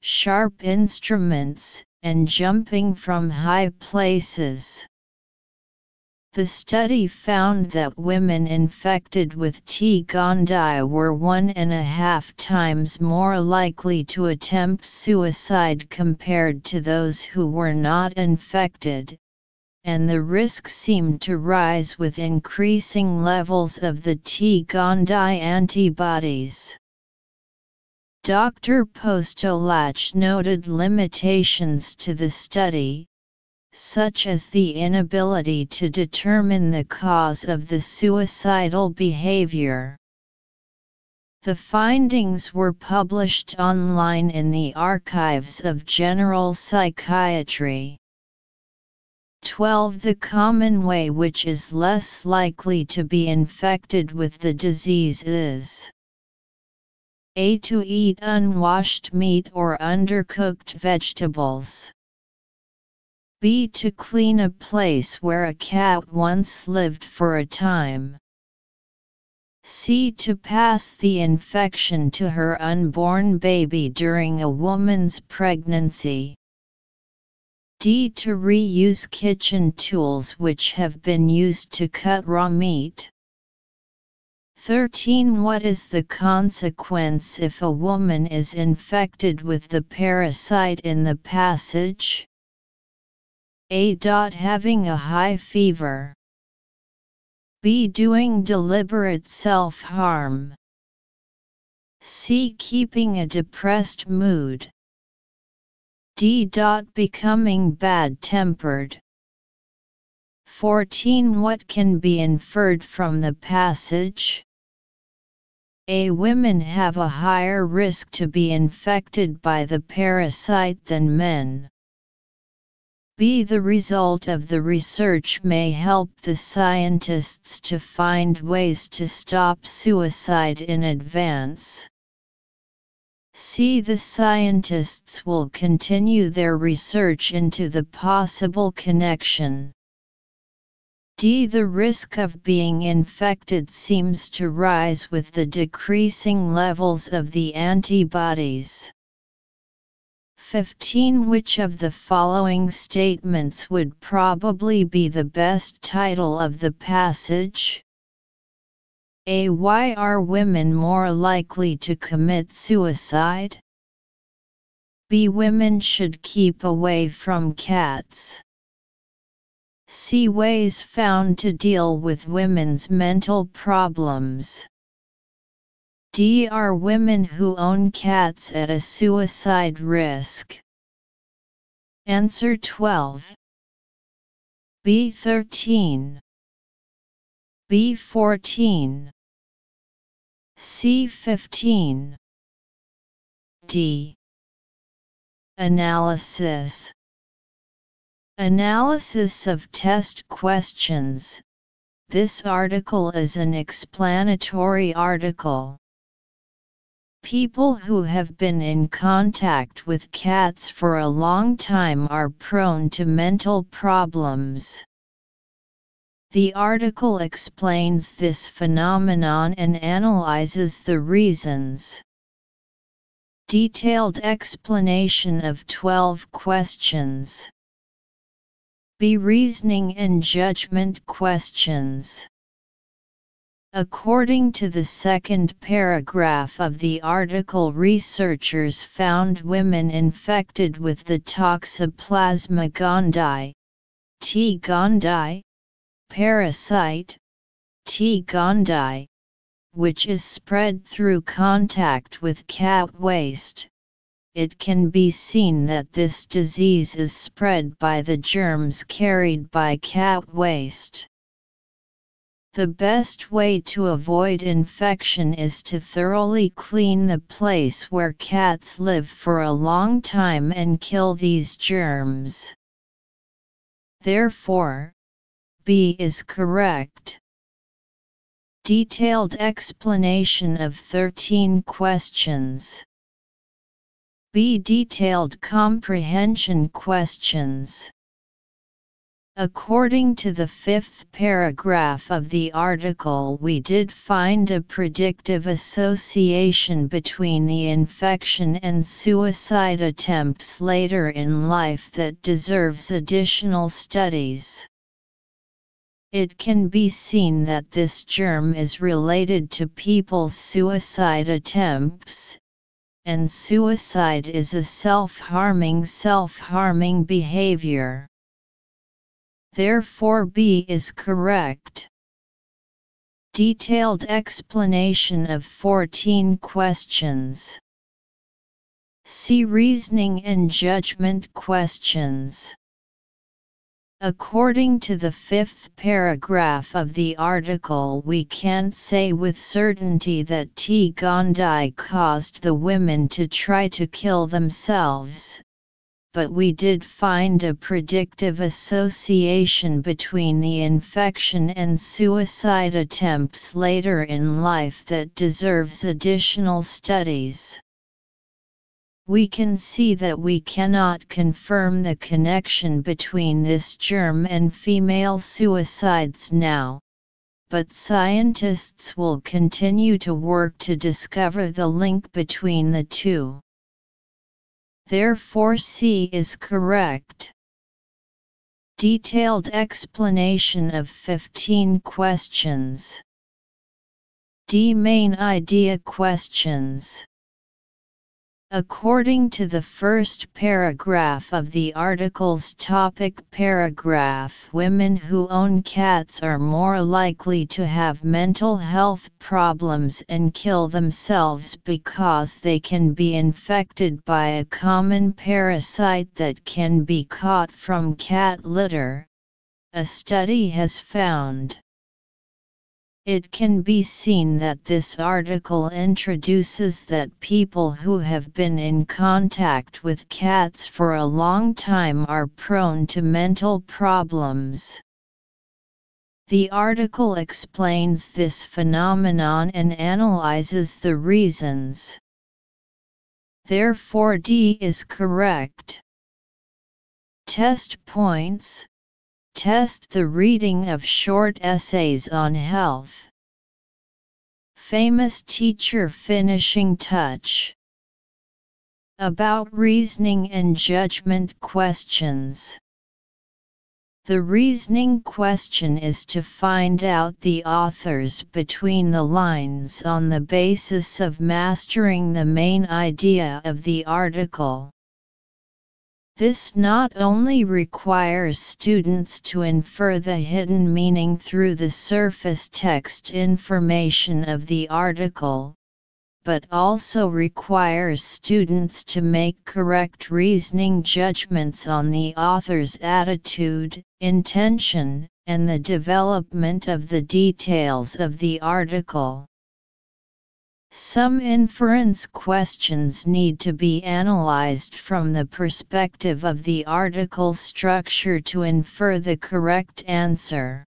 sharp instruments, and jumping from high places. The study found that women infected with T. gondii were one and a half times more likely to attempt suicide compared to those who were not infected, and the risk seemed to rise with increasing levels of the T. gondii antibodies. Dr. Postolache noted limitations to the study, such as the inability to determine the cause of the suicidal behavior. The findings were published online in the Archives of General Psychiatry. 12. The common way which is less likely to be infected with the disease is a. To eat unwashed meat or undercooked vegetables. B. To clean a place where a cat once lived for a time. C. To pass the infection to her unborn baby during a woman's pregnancy. D. To reuse kitchen tools which have been used to cut raw meat. 13. What is the consequence if a woman is infected with the parasite in the passage? A. Having a high fever. B. Doing deliberate self-harm. C. Keeping a depressed mood. D. Becoming bad-tempered. 14. What can be inferred from the passage? A. Women have a higher risk to be infected by the parasite than men b. The result of the research may help the scientists to find ways to stop suicide in advance. C. The scientists will continue their research into the possible connection. D. The risk of being infected seems to rise with the decreasing levels of the antibodies. 15 Which of the following statements would probably be the best title of the passage? A. Why are women more likely to commit suicide? B. Women should keep away from cats. C. Ways found to deal with women's mental problems. D are women who own cats at a suicide risk. Answer 12. B13. B14. C15. D. Analysis Analysis of test questions. This article is an explanatory article. People who have been in contact with cats for a long time are prone to mental problems. The article explains this phenomenon and analyzes the reasons. Detailed explanation of 12 questions. B. Reasoning and judgment questions. According to the second paragraph of the article researchers found women infected with the Toxoplasma gondii, T. gondii, parasite, T. gondii, which is spread through contact with cat waste. It can be seen that this disease is spread by the germs carried by cat waste. The best way to avoid infection is to thoroughly clean the place where cats live for a long time and kill these germs. Therefore, B is correct. Detailed explanation of 13 questions. B. Detailed comprehension questions. According to the fifth paragraph of the article we did find a predictive association between the infection and suicide attempts later in life that deserves additional studies. It can be seen that this germ is related to people's suicide attempts, and suicide is a self-harming self-harming behavior. Therefore B is correct. Detailed explanation of 14 questions. See reasoning and judgment questions. According to the fifth paragraph of the article we can't say with certainty that T. gondii caused the women to try to kill themselves, but we did find a predictive association between the infection and suicide attempts later in life that deserves additional studies. We can see that we cannot confirm the connection between this germ and female suicides now, but scientists will continue to work to discover the link between the two. Therefore C is correct. Detailed explanation of 15 questions. D. Main idea questions According to the first paragraph of the article's topic paragraph women who own cats are more likely to have mental health problems and kill themselves because they can be infected by a common parasite that can be caught from cat litter, a study has found. It can be seen that this article introduces that people who have been in contact with cats for a long time are prone to mental problems. The article explains this phenomenon and analyzes the reasons. Therefore D is correct. Test points Test the reading of short essays on health. Famous teacher finishing touch. About reasoning and judgment questions. The reasoning question is to find out the authors between the lines on the basis of mastering the main idea of the article. This not only requires students to infer the hidden meaning through the surface text information of the article, but also requires students to make correct reasoning judgments on the author's attitude, intention, and the development of the details of the article. Some inference questions need to be analyzed from the perspective of the article structure to infer the correct answer.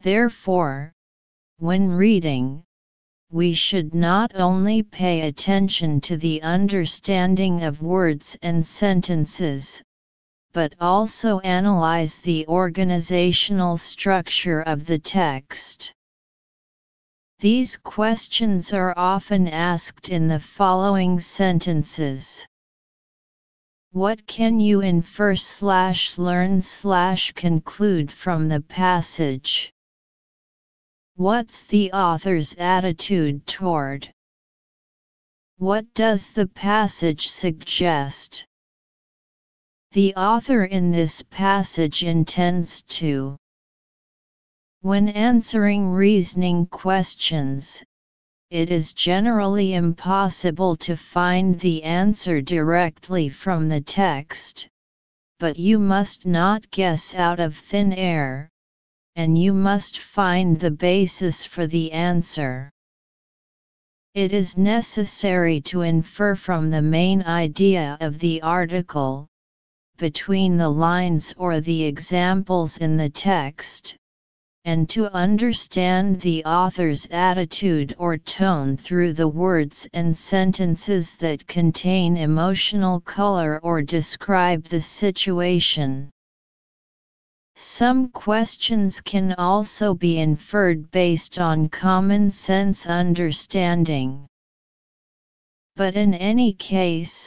Therefore, when reading, we should not only pay attention to the understanding of words and sentences, but also analyze the organizational structure of the text. These questions are often asked in the following sentences. What can you infer slash learn slash conclude from the passage? What's the author's attitude toward? What does the passage suggest? The author in this passage intends to when answering reasoning questions, it is generally impossible to find the answer directly from the text, but you must not guess out of thin air, and you must find the basis for the answer. It is necessary to infer from the main idea of the article, between the lines or the examples in the text, and to understand the author's attitude or tone through the words and sentences that contain emotional color or describe the situation. Some questions can also be inferred based on common sense understanding. But in any case,